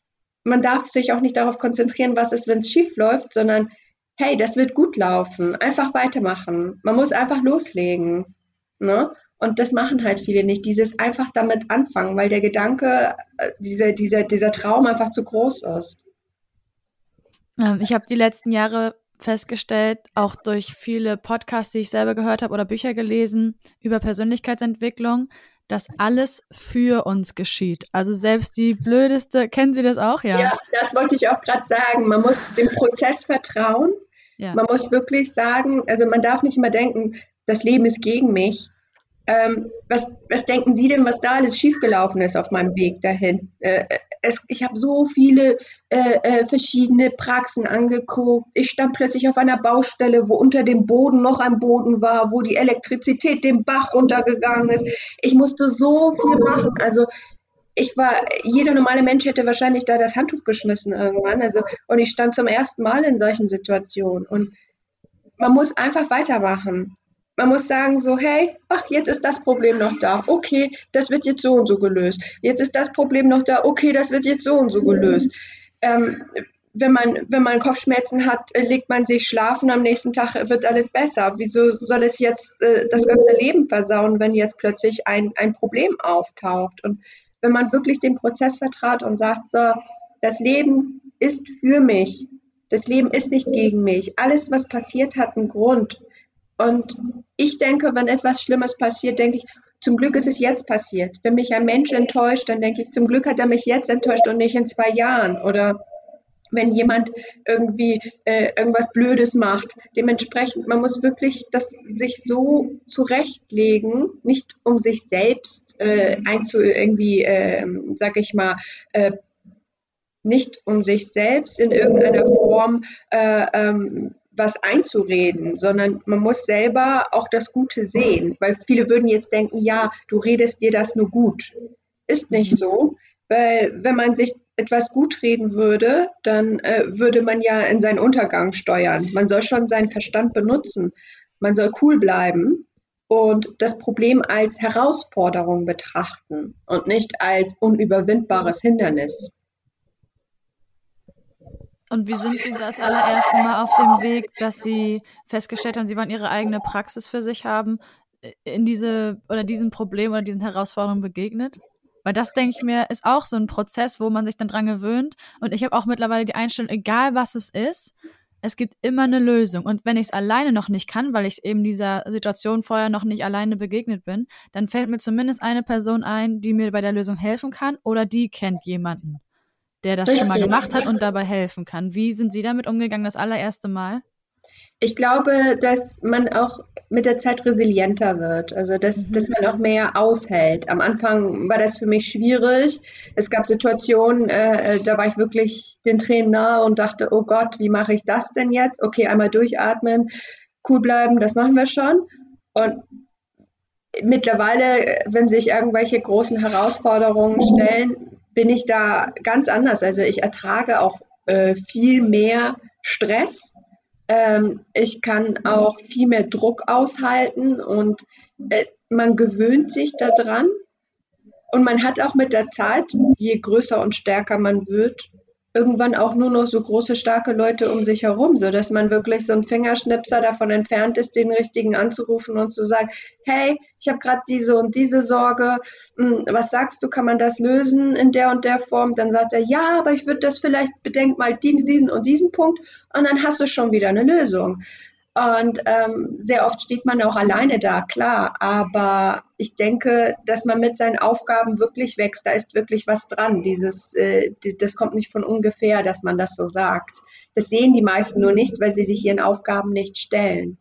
man darf sich auch nicht darauf konzentrieren, was ist, wenn es schief läuft, sondern hey, das wird gut laufen, einfach weitermachen. Man muss einfach loslegen. Ne? Und das machen halt viele nicht, dieses einfach damit anfangen, weil der Gedanke, äh, dieser, dieser, dieser Traum einfach zu groß ist. Ähm, ich habe die letzten Jahre festgestellt, auch durch viele Podcasts, die ich selber gehört habe oder Bücher gelesen über Persönlichkeitsentwicklung, dass alles für uns geschieht. Also selbst die blödeste, kennen Sie das auch, ja? Ja, das wollte ich auch gerade sagen. Man muss dem Prozess vertrauen. Ja. Man muss wirklich sagen, also man darf nicht immer denken, das Leben ist gegen mich. Ähm, was, was denken Sie denn, was da alles schiefgelaufen ist auf meinem Weg dahin? Äh, es, ich habe so viele äh, äh, verschiedene Praxen angeguckt. Ich stand plötzlich auf einer Baustelle, wo unter dem Boden noch ein Boden war, wo die Elektrizität den Bach runtergegangen ist. Ich musste so viel machen. Also ich war, jeder normale Mensch hätte wahrscheinlich da das Handtuch geschmissen irgendwann. Also, und ich stand zum ersten Mal in solchen Situationen. Und man muss einfach weitermachen. Man muss sagen so, hey, ach, jetzt ist das Problem noch da. Okay, das wird jetzt so und so gelöst. Jetzt ist das Problem noch da. Okay, das wird jetzt so und so gelöst. Ähm, wenn man, wenn man Kopfschmerzen hat, äh, legt man sich schlafen, am nächsten Tag wird alles besser. Wieso soll es jetzt äh, das ganze Leben versauen, wenn jetzt plötzlich ein, ein Problem auftaucht? Und wenn man wirklich den Prozess vertraut und sagt, so, das Leben ist für mich, das Leben ist nicht gegen mich. Alles, was passiert, hat einen Grund. Und ich denke, wenn etwas Schlimmes passiert, denke ich, zum Glück ist es jetzt passiert. Wenn mich ein Mensch enttäuscht, dann denke ich, zum Glück hat er mich jetzt enttäuscht und nicht in zwei Jahren. Oder wenn jemand irgendwie äh, irgendwas Blödes macht. Dementsprechend, man muss wirklich das sich so zurechtlegen, nicht um sich selbst äh, einzu irgendwie, äh, sag ich mal, äh, nicht um sich selbst in irgendeiner Form äh, ähm, was einzureden, sondern man muss selber auch das Gute sehen, weil viele würden jetzt denken, ja, du redest dir das nur gut. Ist nicht so, weil wenn man sich etwas gut reden würde, dann äh, würde man ja in seinen Untergang steuern. Man soll schon seinen Verstand benutzen. Man soll cool bleiben und das Problem als Herausforderung betrachten und nicht als unüberwindbares Hindernis. Und wie sind Sie das allererste Mal auf dem Weg, dass Sie festgestellt haben, Sie wollen Ihre eigene Praxis für sich haben? in diese oder diesen Problem oder diesen Herausforderungen begegnet? Weil das, denke ich mir, ist auch so ein Prozess, wo man sich dann dran gewöhnt. Und ich habe auch mittlerweile die Einstellung, egal was es ist, es gibt immer eine Lösung. Und wenn ich es alleine noch nicht kann, weil ich eben dieser Situation vorher noch nicht alleine begegnet bin, dann fällt mir zumindest eine Person ein, die mir bei der Lösung helfen kann oder die kennt jemanden, der das schon mal gemacht hat und dabei helfen kann. Wie sind Sie damit umgegangen das allererste Mal? Ich glaube, dass man auch mit der Zeit resilienter wird, also dass, mhm. dass man auch mehr aushält. Am Anfang war das für mich schwierig. Es gab Situationen, äh, äh, da war ich wirklich den Tränen nahe und dachte, oh Gott, wie mache ich das denn jetzt? Okay, einmal durchatmen, cool bleiben, das machen wir schon. Und mittlerweile, wenn sich irgendwelche großen Herausforderungen stellen, bin ich da ganz anders. Also ich ertrage auch äh, viel mehr Stress ähm, ich kann auch viel mehr Druck aushalten und äh, man gewöhnt sich daran. Und man hat auch mit der Zeit, je größer und stärker man wird, irgendwann auch nur noch so große, starke Leute um sich herum, so dass man wirklich so ein Fingerschnipser davon entfernt ist, den richtigen anzurufen und zu sagen, hey, ich habe gerade diese und diese Sorge, hm, was sagst du, kann man das lösen in der und der Form? Dann sagt er, ja, aber ich würde das vielleicht, bedenk mal diesen und diesen Punkt und dann hast du schon wieder eine Lösung. Und ähm, sehr oft steht man auch alleine da, klar. Aber ich denke, dass man mit seinen Aufgaben wirklich wächst. Da ist wirklich was dran. Dieses, äh, das kommt nicht von ungefähr, dass man das so sagt. Das sehen die meisten nur nicht, weil sie sich ihren Aufgaben nicht stellen.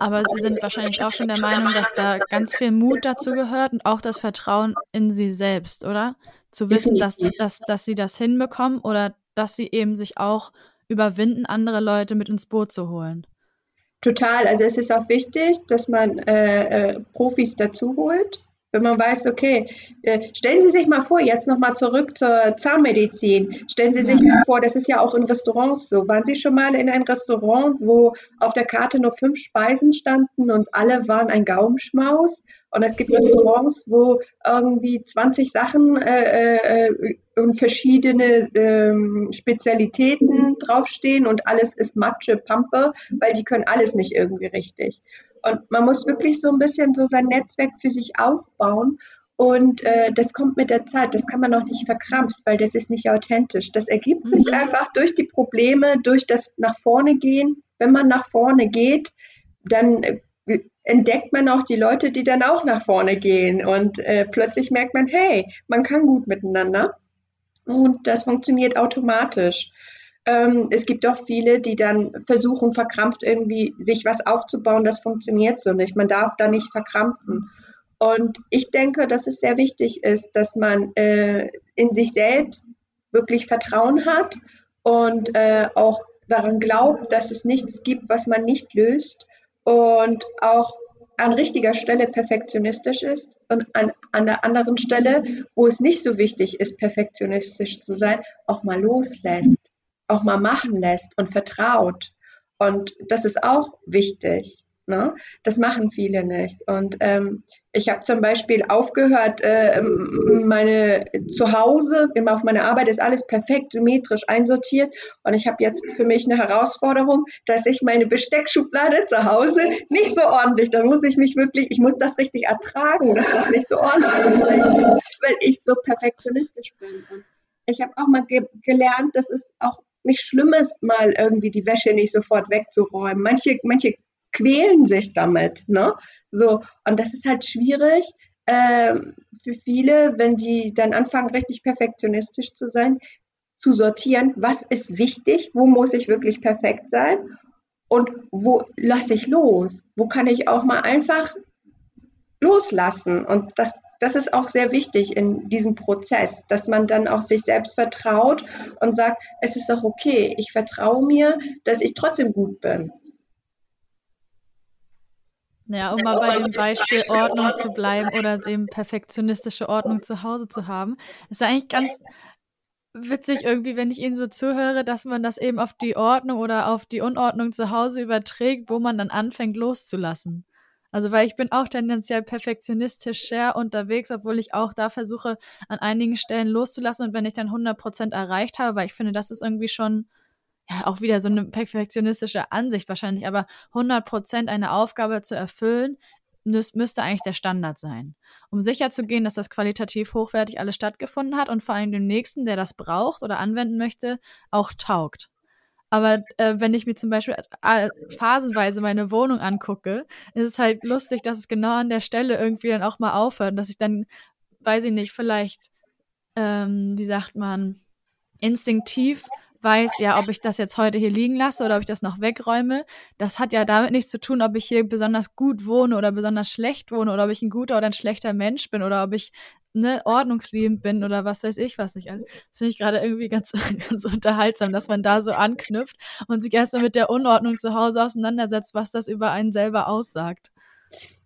Aber Sie sind wahrscheinlich auch schon der Meinung, dass da ganz viel Mut dazu gehört und auch das Vertrauen in Sie selbst, oder? Zu wissen, dass, dass, dass Sie das hinbekommen oder dass Sie eben sich auch überwinden, andere Leute mit ins Boot zu holen. Total. Also es ist auch wichtig, dass man äh, äh, Profis dazu holt. Wenn man weiß, okay, äh, stellen Sie sich mal vor, jetzt nochmal zurück zur Zahnmedizin. Stellen Sie sich ja. mal vor, das ist ja auch in Restaurants so. Waren Sie schon mal in ein Restaurant, wo auf der Karte nur fünf Speisen standen und alle waren ein Gaumenschmaus? Und es gibt Restaurants, wo irgendwie 20 Sachen äh, äh, und verschiedene ähm, Spezialitäten draufstehen und alles ist Matsche, Pampe, weil die können alles nicht irgendwie richtig. Und man muss wirklich so ein bisschen so sein Netzwerk für sich aufbauen. Und äh, das kommt mit der Zeit. Das kann man auch nicht verkrampft, weil das ist nicht authentisch. Das ergibt sich mhm. einfach durch die Probleme, durch das nach vorne gehen. Wenn man nach vorne geht, dann äh, entdeckt man auch die Leute, die dann auch nach vorne gehen. Und äh, plötzlich merkt man, hey, man kann gut miteinander. Und das funktioniert automatisch. Ähm, es gibt auch viele, die dann versuchen, verkrampft irgendwie sich was aufzubauen. Das funktioniert so nicht. Man darf da nicht verkrampfen. Und ich denke, dass es sehr wichtig ist, dass man äh, in sich selbst wirklich Vertrauen hat und äh, auch daran glaubt, dass es nichts gibt, was man nicht löst und auch an richtiger Stelle perfektionistisch ist und an, an der anderen Stelle, wo es nicht so wichtig ist, perfektionistisch zu sein, auch mal loslässt, auch mal machen lässt und vertraut. Und das ist auch wichtig. Ne? Das machen viele nicht. Und ähm, ich habe zum Beispiel aufgehört, äh, meine zu Hause, immer auf meiner Arbeit ist alles perfekt symmetrisch einsortiert. Und ich habe jetzt für mich eine Herausforderung, dass ich meine Besteckschublade zu Hause nicht so ordentlich, da muss ich mich wirklich, ich muss das richtig ertragen, dass das nicht so ordentlich ist, weil ich so perfektionistisch bin. Und ich habe auch mal ge gelernt, dass es auch nicht schlimm ist, mal irgendwie die Wäsche nicht sofort wegzuräumen. Manche, manche quälen sich damit. Ne? So, und das ist halt schwierig äh, für viele, wenn die dann anfangen, richtig perfektionistisch zu sein, zu sortieren, was ist wichtig, wo muss ich wirklich perfekt sein und wo lasse ich los, wo kann ich auch mal einfach loslassen. Und das, das ist auch sehr wichtig in diesem Prozess, dass man dann auch sich selbst vertraut und sagt, es ist auch okay, ich vertraue mir, dass ich trotzdem gut bin. Ja, um mal bei dem Beispiel Ordnung zu bleiben oder dem perfektionistische Ordnung zu Hause zu haben, ist eigentlich ganz witzig irgendwie, wenn ich Ihnen so zuhöre, dass man das eben auf die Ordnung oder auf die Unordnung zu Hause überträgt, wo man dann anfängt loszulassen. Also, weil ich bin auch tendenziell perfektionistisch sehr unterwegs, obwohl ich auch da versuche, an einigen Stellen loszulassen und wenn ich dann 100% erreicht habe, weil ich finde, das ist irgendwie schon ja, auch wieder so eine perfektionistische Ansicht wahrscheinlich, aber 100 Prozent eine Aufgabe zu erfüllen, müsste eigentlich der Standard sein. Um sicherzugehen, dass das qualitativ hochwertig alles stattgefunden hat und vor allem dem Nächsten, der das braucht oder anwenden möchte, auch taugt. Aber äh, wenn ich mir zum Beispiel phasenweise meine Wohnung angucke, ist es halt lustig, dass es genau an der Stelle irgendwie dann auch mal aufhört, dass ich dann, weiß ich nicht, vielleicht, ähm, wie sagt man, instinktiv weiß, ja, ob ich das jetzt heute hier liegen lasse oder ob ich das noch wegräume, das hat ja damit nichts zu tun, ob ich hier besonders gut wohne oder besonders schlecht wohne oder ob ich ein guter oder ein schlechter Mensch bin oder ob ich ne, ordnungsliebend bin oder was weiß ich was nicht. Das finde ich gerade irgendwie ganz, ganz unterhaltsam, dass man da so anknüpft und sich erstmal mit der Unordnung zu Hause auseinandersetzt, was das über einen selber aussagt.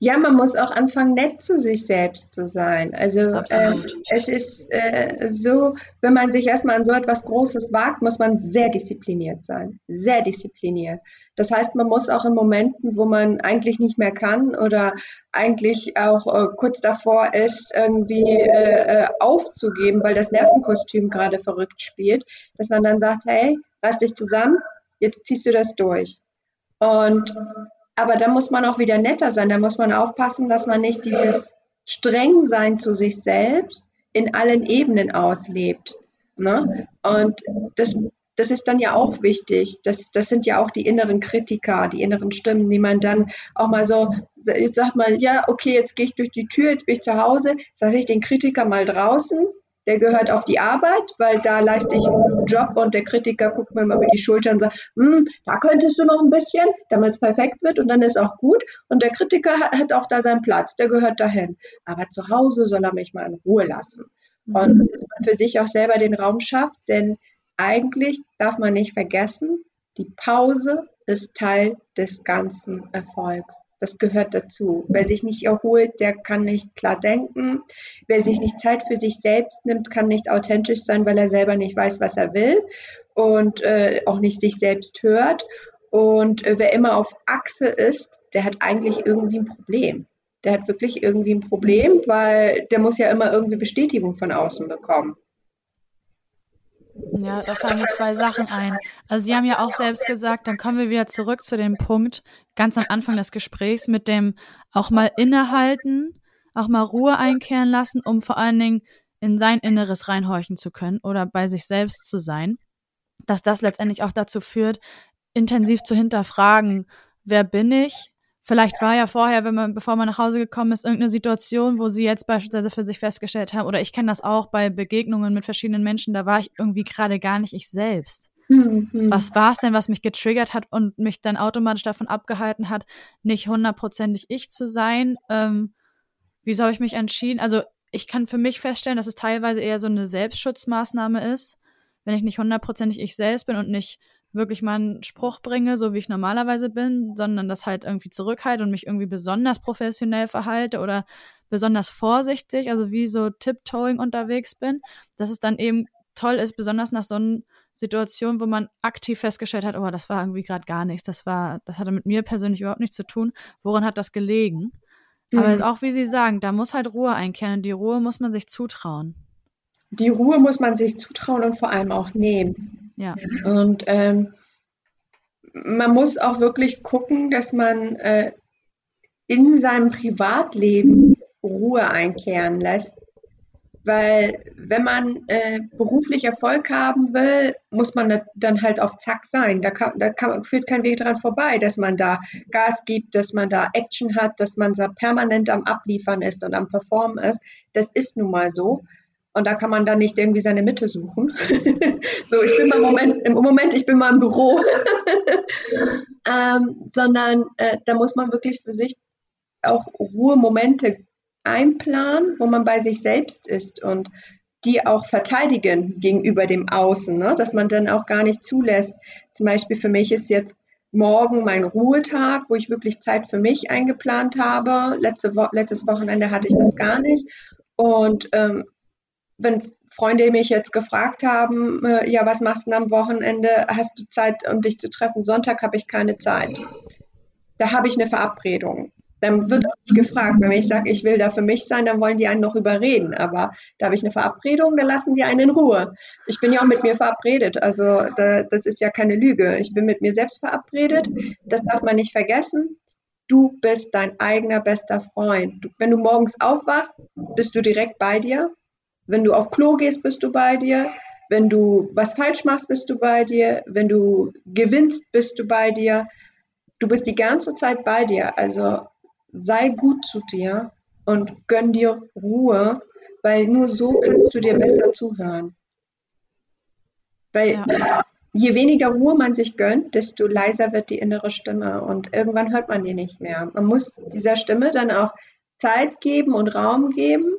Ja, man muss auch anfangen, nett zu sich selbst zu sein. Also ähm, es ist äh, so, wenn man sich erstmal an so etwas Großes wagt, muss man sehr diszipliniert sein. Sehr diszipliniert. Das heißt, man muss auch in Momenten, wo man eigentlich nicht mehr kann oder eigentlich auch äh, kurz davor ist, irgendwie äh, äh aufzugeben, weil das Nervenkostüm gerade verrückt spielt, dass man dann sagt, hey, reiß dich zusammen, jetzt ziehst du das durch. Und aber da muss man auch wieder netter sein. Da muss man aufpassen, dass man nicht dieses Strengsein zu sich selbst in allen Ebenen auslebt. Ne? Und das, das ist dann ja auch wichtig. Das, das sind ja auch die inneren Kritiker, die inneren Stimmen, die man dann auch mal so, jetzt sagt man, ja, okay, jetzt gehe ich durch die Tür, jetzt bin ich zu Hause, sage ich den Kritiker mal draußen der gehört auf die Arbeit, weil da leiste ich einen Job und der Kritiker guckt mir mal über die Schulter und sagt, hm, da könntest du noch ein bisschen, damit es perfekt wird und dann ist auch gut. Und der Kritiker hat, hat, auch da seinen Platz, der gehört dahin. Aber zu Hause soll er mich mal in Ruhe lassen. Mhm. Und dass man für sich auch selber den Raum schafft, denn eigentlich darf man nicht vergessen, die Pause ist Teil des ganzen Erfolgs. Das gehört dazu. Wer sich nicht erholt, der kann nicht klar denken. Wer sich nicht Zeit für sich selbst nimmt, kann nicht authentisch sein, weil er selber nicht weiß, was er will und äh, auch nicht sich selbst hört. Und äh, wer immer auf Achse ist, der hat eigentlich irgendwie ein Problem. Der hat wirklich irgendwie ein Problem, weil der muss ja immer irgendwie Bestätigung von außen bekommen. Ja, da fallen mir zwei Sachen ein. Also Sie haben ja auch selbst gesagt, dann kommen wir wieder zurück zu dem Punkt ganz am Anfang des Gesprächs mit dem auch mal innehalten, auch mal Ruhe einkehren lassen, um vor allen Dingen in sein Inneres reinhorchen zu können oder bei sich selbst zu sein. Dass das letztendlich auch dazu führt, intensiv zu hinterfragen, wer bin ich, Vielleicht war ja vorher, wenn man, bevor man nach Hause gekommen ist, irgendeine Situation, wo sie jetzt beispielsweise für sich festgestellt haben, oder ich kenne das auch bei Begegnungen mit verschiedenen Menschen, da war ich irgendwie gerade gar nicht ich selbst. Mhm. Was war es denn, was mich getriggert hat und mich dann automatisch davon abgehalten hat, nicht hundertprozentig ich zu sein? Ähm, wieso habe ich mich entschieden? Also ich kann für mich feststellen, dass es teilweise eher so eine Selbstschutzmaßnahme ist, wenn ich nicht hundertprozentig ich selbst bin und nicht wirklich mal einen Spruch bringe, so wie ich normalerweise bin, sondern das halt irgendwie zurückhalte und mich irgendwie besonders professionell verhalte oder besonders vorsichtig, also wie so tiptoeing unterwegs bin, dass es dann eben toll ist, besonders nach so einer Situation, wo man aktiv festgestellt hat, oh, das war irgendwie gerade gar nichts, das war, das hatte mit mir persönlich überhaupt nichts zu tun. Woran hat das gelegen? Mhm. Aber auch wie Sie sagen, da muss halt Ruhe einkehren und die Ruhe muss man sich zutrauen. Die Ruhe muss man sich zutrauen und vor allem auch nehmen. Ja. Und ähm, man muss auch wirklich gucken, dass man äh, in seinem Privatleben Ruhe einkehren lässt. Weil wenn man äh, beruflich Erfolg haben will, muss man dann halt auf Zack sein. Da, kann, da kann, führt kein Weg dran vorbei, dass man da Gas gibt, dass man da Action hat, dass man da permanent am Abliefern ist und am Performen ist. Das ist nun mal so. Und da kann man dann nicht irgendwie seine Mitte suchen. so, ich bin mal im Moment, im Moment, ich bin mal im Büro. ähm, sondern äh, da muss man wirklich für sich auch Ruhemomente einplanen, wo man bei sich selbst ist und die auch verteidigen gegenüber dem Außen, ne? dass man dann auch gar nicht zulässt. Zum Beispiel für mich ist jetzt morgen mein Ruhetag, wo ich wirklich Zeit für mich eingeplant habe. Letzte Wo letztes Wochenende hatte ich das gar nicht. Und ähm, wenn Freunde mich jetzt gefragt haben, äh, ja, was machst du am Wochenende? Hast du Zeit, um dich zu treffen? Sonntag habe ich keine Zeit. Da habe ich eine Verabredung. Dann wird auch nicht gefragt. Wenn ich sage, ich will da für mich sein, dann wollen die einen noch überreden. Aber da habe ich eine Verabredung, da lassen die einen in Ruhe. Ich bin ja auch mit mir verabredet. Also da, das ist ja keine Lüge. Ich bin mit mir selbst verabredet. Das darf man nicht vergessen. Du bist dein eigener bester Freund. Wenn du morgens aufwachst, bist du direkt bei dir. Wenn du auf Klo gehst, bist du bei dir. Wenn du was falsch machst, bist du bei dir. Wenn du gewinnst, bist du bei dir. Du bist die ganze Zeit bei dir. Also sei gut zu dir und gönn dir Ruhe, weil nur so kannst du dir besser zuhören. Weil ja. je weniger Ruhe man sich gönnt, desto leiser wird die innere Stimme und irgendwann hört man die nicht mehr. Man muss dieser Stimme dann auch Zeit geben und Raum geben.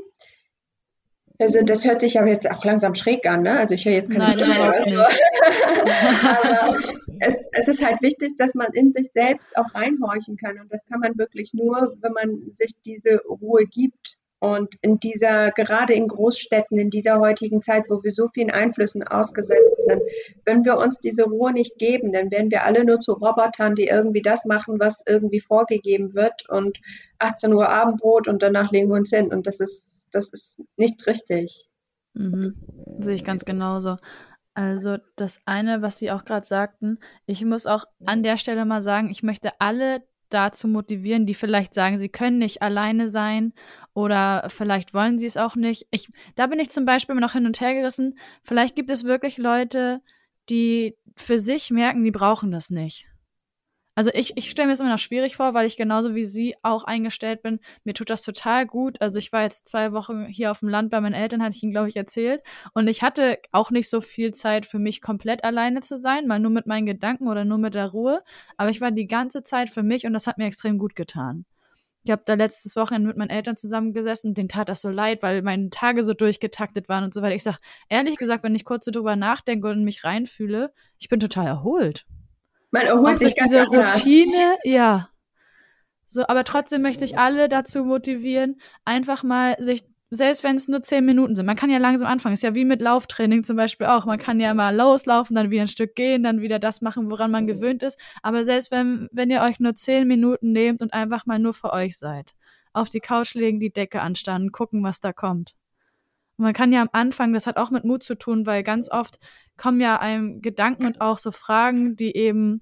Also das hört sich aber jetzt auch langsam schräg an, ne? Also ich höre jetzt keine Nein, Stimme. Also. aber es, es, ist halt wichtig, dass man in sich selbst auch reinhorchen kann. Und das kann man wirklich nur, wenn man sich diese Ruhe gibt. Und in dieser, gerade in Großstädten, in dieser heutigen Zeit, wo wir so vielen Einflüssen ausgesetzt sind, wenn wir uns diese Ruhe nicht geben, dann werden wir alle nur zu Robotern, die irgendwie das machen, was irgendwie vorgegeben wird und 18 Uhr Abendbrot und danach legen wir uns hin. Und das ist, das ist nicht richtig. Mhm. Sehe ich ganz genauso. Also das eine, was Sie auch gerade sagten, ich muss auch an der Stelle mal sagen, ich möchte alle dazu motivieren, die vielleicht sagen, sie können nicht alleine sein oder vielleicht wollen sie es auch nicht. Ich, da bin ich zum Beispiel noch hin und her gerissen. Vielleicht gibt es wirklich Leute, die für sich merken, die brauchen das nicht. Also ich, ich stelle mir das immer noch schwierig vor, weil ich genauso wie Sie auch eingestellt bin. Mir tut das total gut. Also ich war jetzt zwei Wochen hier auf dem Land bei meinen Eltern, hatte ich Ihnen, glaube ich, erzählt. Und ich hatte auch nicht so viel Zeit für mich komplett alleine zu sein, mal nur mit meinen Gedanken oder nur mit der Ruhe. Aber ich war die ganze Zeit für mich und das hat mir extrem gut getan. Ich habe da letztes Wochenende mit meinen Eltern zusammengesessen und denen tat das so leid, weil meine Tage so durchgetaktet waren und so weiter. Ich sag, ehrlich gesagt, wenn ich kurz so drüber nachdenke und mich reinfühle, ich bin total erholt. Man erholt sich diese Routine, ja. So, aber trotzdem möchte ich alle dazu motivieren, einfach mal sich, selbst wenn es nur zehn Minuten sind, man kann ja langsam anfangen. Ist ja wie mit Lauftraining zum Beispiel auch. Man kann ja mal loslaufen, dann wieder ein Stück gehen, dann wieder das machen, woran man gewöhnt ist. Aber selbst wenn, wenn ihr euch nur zehn Minuten nehmt und einfach mal nur für euch seid, auf die Couch legen, die Decke anstarren, gucken, was da kommt. Man kann ja am Anfang, das hat auch mit Mut zu tun, weil ganz oft kommen ja einem Gedanken und auch so Fragen, die eben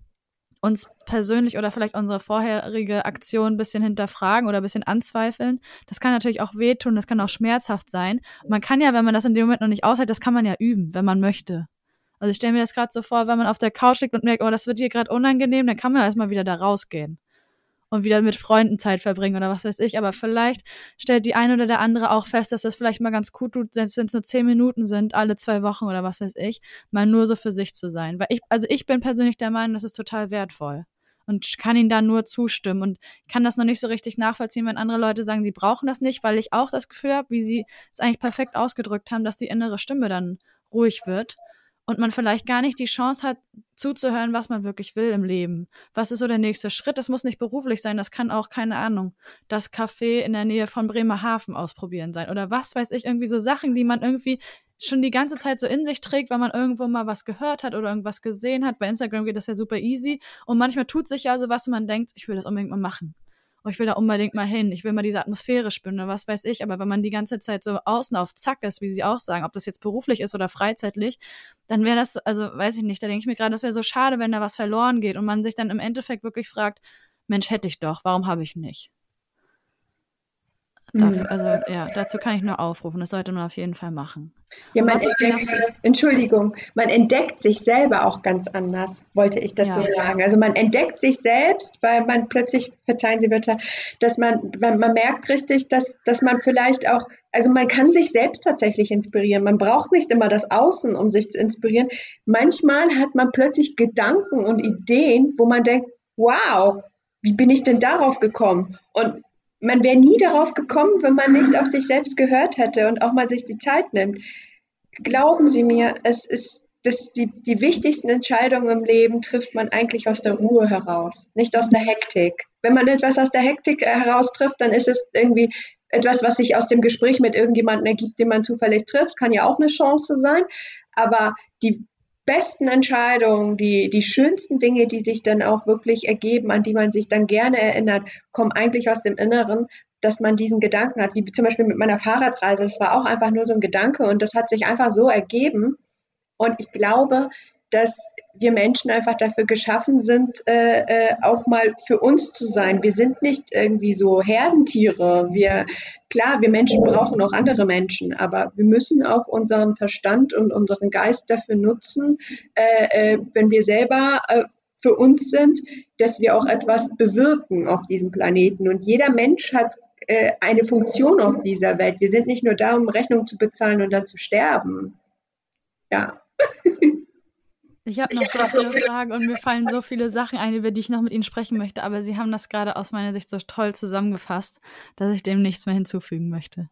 uns persönlich oder vielleicht unsere vorherige Aktion ein bisschen hinterfragen oder ein bisschen anzweifeln. Das kann natürlich auch wehtun, das kann auch schmerzhaft sein. Man kann ja, wenn man das in dem Moment noch nicht aushält, das kann man ja üben, wenn man möchte. Also ich stelle mir das gerade so vor, wenn man auf der Couch liegt und merkt, oh, das wird hier gerade unangenehm, dann kann man ja erstmal wieder da rausgehen und wieder mit Freunden Zeit verbringen oder was weiß ich. Aber vielleicht stellt die eine oder der andere auch fest, dass das vielleicht mal ganz gut tut, selbst wenn es nur zehn Minuten sind, alle zwei Wochen oder was weiß ich, mal nur so für sich zu sein. Weil ich, also ich bin persönlich der Meinung, das ist total wertvoll und kann ihnen da nur zustimmen und kann das noch nicht so richtig nachvollziehen, wenn andere Leute sagen, sie brauchen das nicht, weil ich auch das Gefühl habe, wie sie es eigentlich perfekt ausgedrückt haben, dass die innere Stimme dann ruhig wird und man vielleicht gar nicht die Chance hat, zuzuhören, was man wirklich will im Leben. Was ist so der nächste Schritt? Das muss nicht beruflich sein, das kann auch, keine Ahnung, das Café in der Nähe von Bremerhaven ausprobieren sein. Oder was weiß ich, irgendwie so Sachen, die man irgendwie schon die ganze Zeit so in sich trägt, weil man irgendwo mal was gehört hat oder irgendwas gesehen hat. Bei Instagram geht das ja super easy. Und manchmal tut sich ja so was und man denkt, ich will das unbedingt mal machen oh, ich will da unbedingt mal hin, ich will mal diese Atmosphäre spüren was weiß ich. Aber wenn man die ganze Zeit so außen auf Zack ist, wie sie auch sagen, ob das jetzt beruflich ist oder freizeitlich, dann wäre das, also weiß ich nicht, da denke ich mir gerade, das wäre so schade, wenn da was verloren geht und man sich dann im Endeffekt wirklich fragt, Mensch, hätte ich doch, warum habe ich nicht? Dafür, mhm. also ja, dazu kann ich nur aufrufen. Das sollte man auf jeden Fall machen. Ja, man entdeckt, Entschuldigung, man entdeckt sich selber auch ganz anders, wollte ich dazu ja. sagen. Also man entdeckt sich selbst, weil man plötzlich, verzeihen Sie bitte, dass man, man, man merkt richtig, dass, dass man vielleicht auch, also man kann sich selbst tatsächlich inspirieren. Man braucht nicht immer das Außen, um sich zu inspirieren. Manchmal hat man plötzlich Gedanken und Ideen, wo man denkt, wow, wie bin ich denn darauf gekommen? Und man wäre nie darauf gekommen, wenn man nicht auf sich selbst gehört hätte und auch mal sich die Zeit nimmt. Glauben Sie mir, es ist das, die, die wichtigsten Entscheidungen im Leben trifft man eigentlich aus der Ruhe heraus, nicht aus der Hektik. Wenn man etwas aus der Hektik heraus trifft, dann ist es irgendwie etwas, was sich aus dem Gespräch mit irgendjemandem ergibt, den man zufällig trifft, kann ja auch eine Chance sein. Aber die besten Entscheidungen, die, die schönsten Dinge, die sich dann auch wirklich ergeben, an die man sich dann gerne erinnert, kommen eigentlich aus dem Inneren, dass man diesen Gedanken hat, wie zum Beispiel mit meiner Fahrradreise. Das war auch einfach nur so ein Gedanke und das hat sich einfach so ergeben. Und ich glaube, dass wir Menschen einfach dafür geschaffen sind, äh, äh, auch mal für uns zu sein. Wir sind nicht irgendwie so Herdentiere. Wir, klar, wir Menschen brauchen auch andere Menschen, aber wir müssen auch unseren Verstand und unseren Geist dafür nutzen, äh, äh, wenn wir selber äh, für uns sind, dass wir auch etwas bewirken auf diesem Planeten. Und jeder Mensch hat eine Funktion auf dieser Welt. Wir sind nicht nur da, um Rechnung zu bezahlen und dann zu sterben. Ja. Ich habe noch so viele Fragen und mir fallen so viele Sachen ein, über die ich noch mit Ihnen sprechen möchte, aber Sie haben das gerade aus meiner Sicht so toll zusammengefasst, dass ich dem nichts mehr hinzufügen möchte.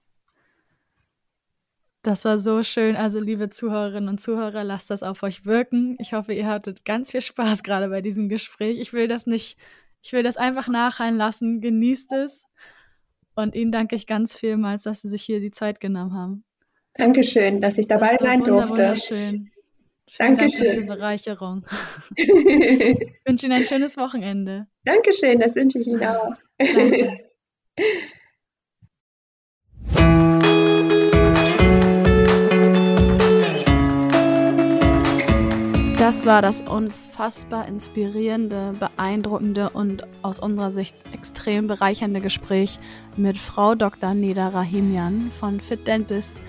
Das war so schön. Also, liebe Zuhörerinnen und Zuhörer, lasst das auf euch wirken. Ich hoffe, ihr hattet ganz viel Spaß gerade bei diesem Gespräch. Ich will das nicht, ich will das einfach nachhallen lassen. Genießt es. Und Ihnen danke ich ganz vielmals, dass Sie sich hier die Zeit genommen haben. Dankeschön, dass ich dabei sein durfte. Wunderschön. Dankeschön. Dank für diese Bereicherung. ich wünsche Ihnen ein schönes Wochenende. Dankeschön, das wünsche ich Ihnen auch. Danke. Das war das unfassbar inspirierende, beeindruckende und aus unserer Sicht extrem bereichernde Gespräch mit Frau Dr. Neda Rahimian von Fit Dentist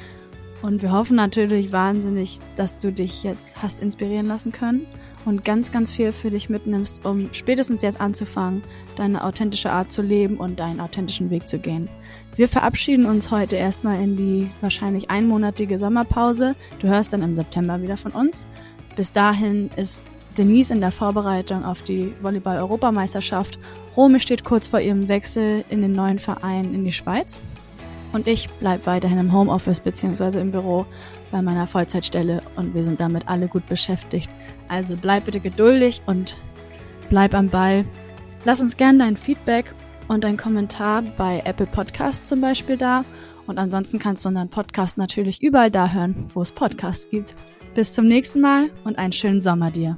und wir hoffen natürlich wahnsinnig, dass du dich jetzt hast inspirieren lassen können und ganz, ganz viel für dich mitnimmst, um spätestens jetzt anzufangen, deine authentische Art zu leben und deinen authentischen Weg zu gehen. Wir verabschieden uns heute erstmal in die wahrscheinlich einmonatige Sommerpause. Du hörst dann im September wieder von uns. Bis dahin ist Denise in der Vorbereitung auf die Volleyball-Europameisterschaft. Rome steht kurz vor ihrem Wechsel in den neuen Verein in die Schweiz. Und ich bleibe weiterhin im Homeoffice bzw. im Büro bei meiner Vollzeitstelle und wir sind damit alle gut beschäftigt. Also bleib bitte geduldig und bleib am Ball. Lass uns gerne dein Feedback und dein Kommentar bei Apple Podcasts zum Beispiel da. Und ansonsten kannst du unseren Podcast natürlich überall da hören, wo es Podcasts gibt. Bis zum nächsten Mal und einen schönen Sommer dir.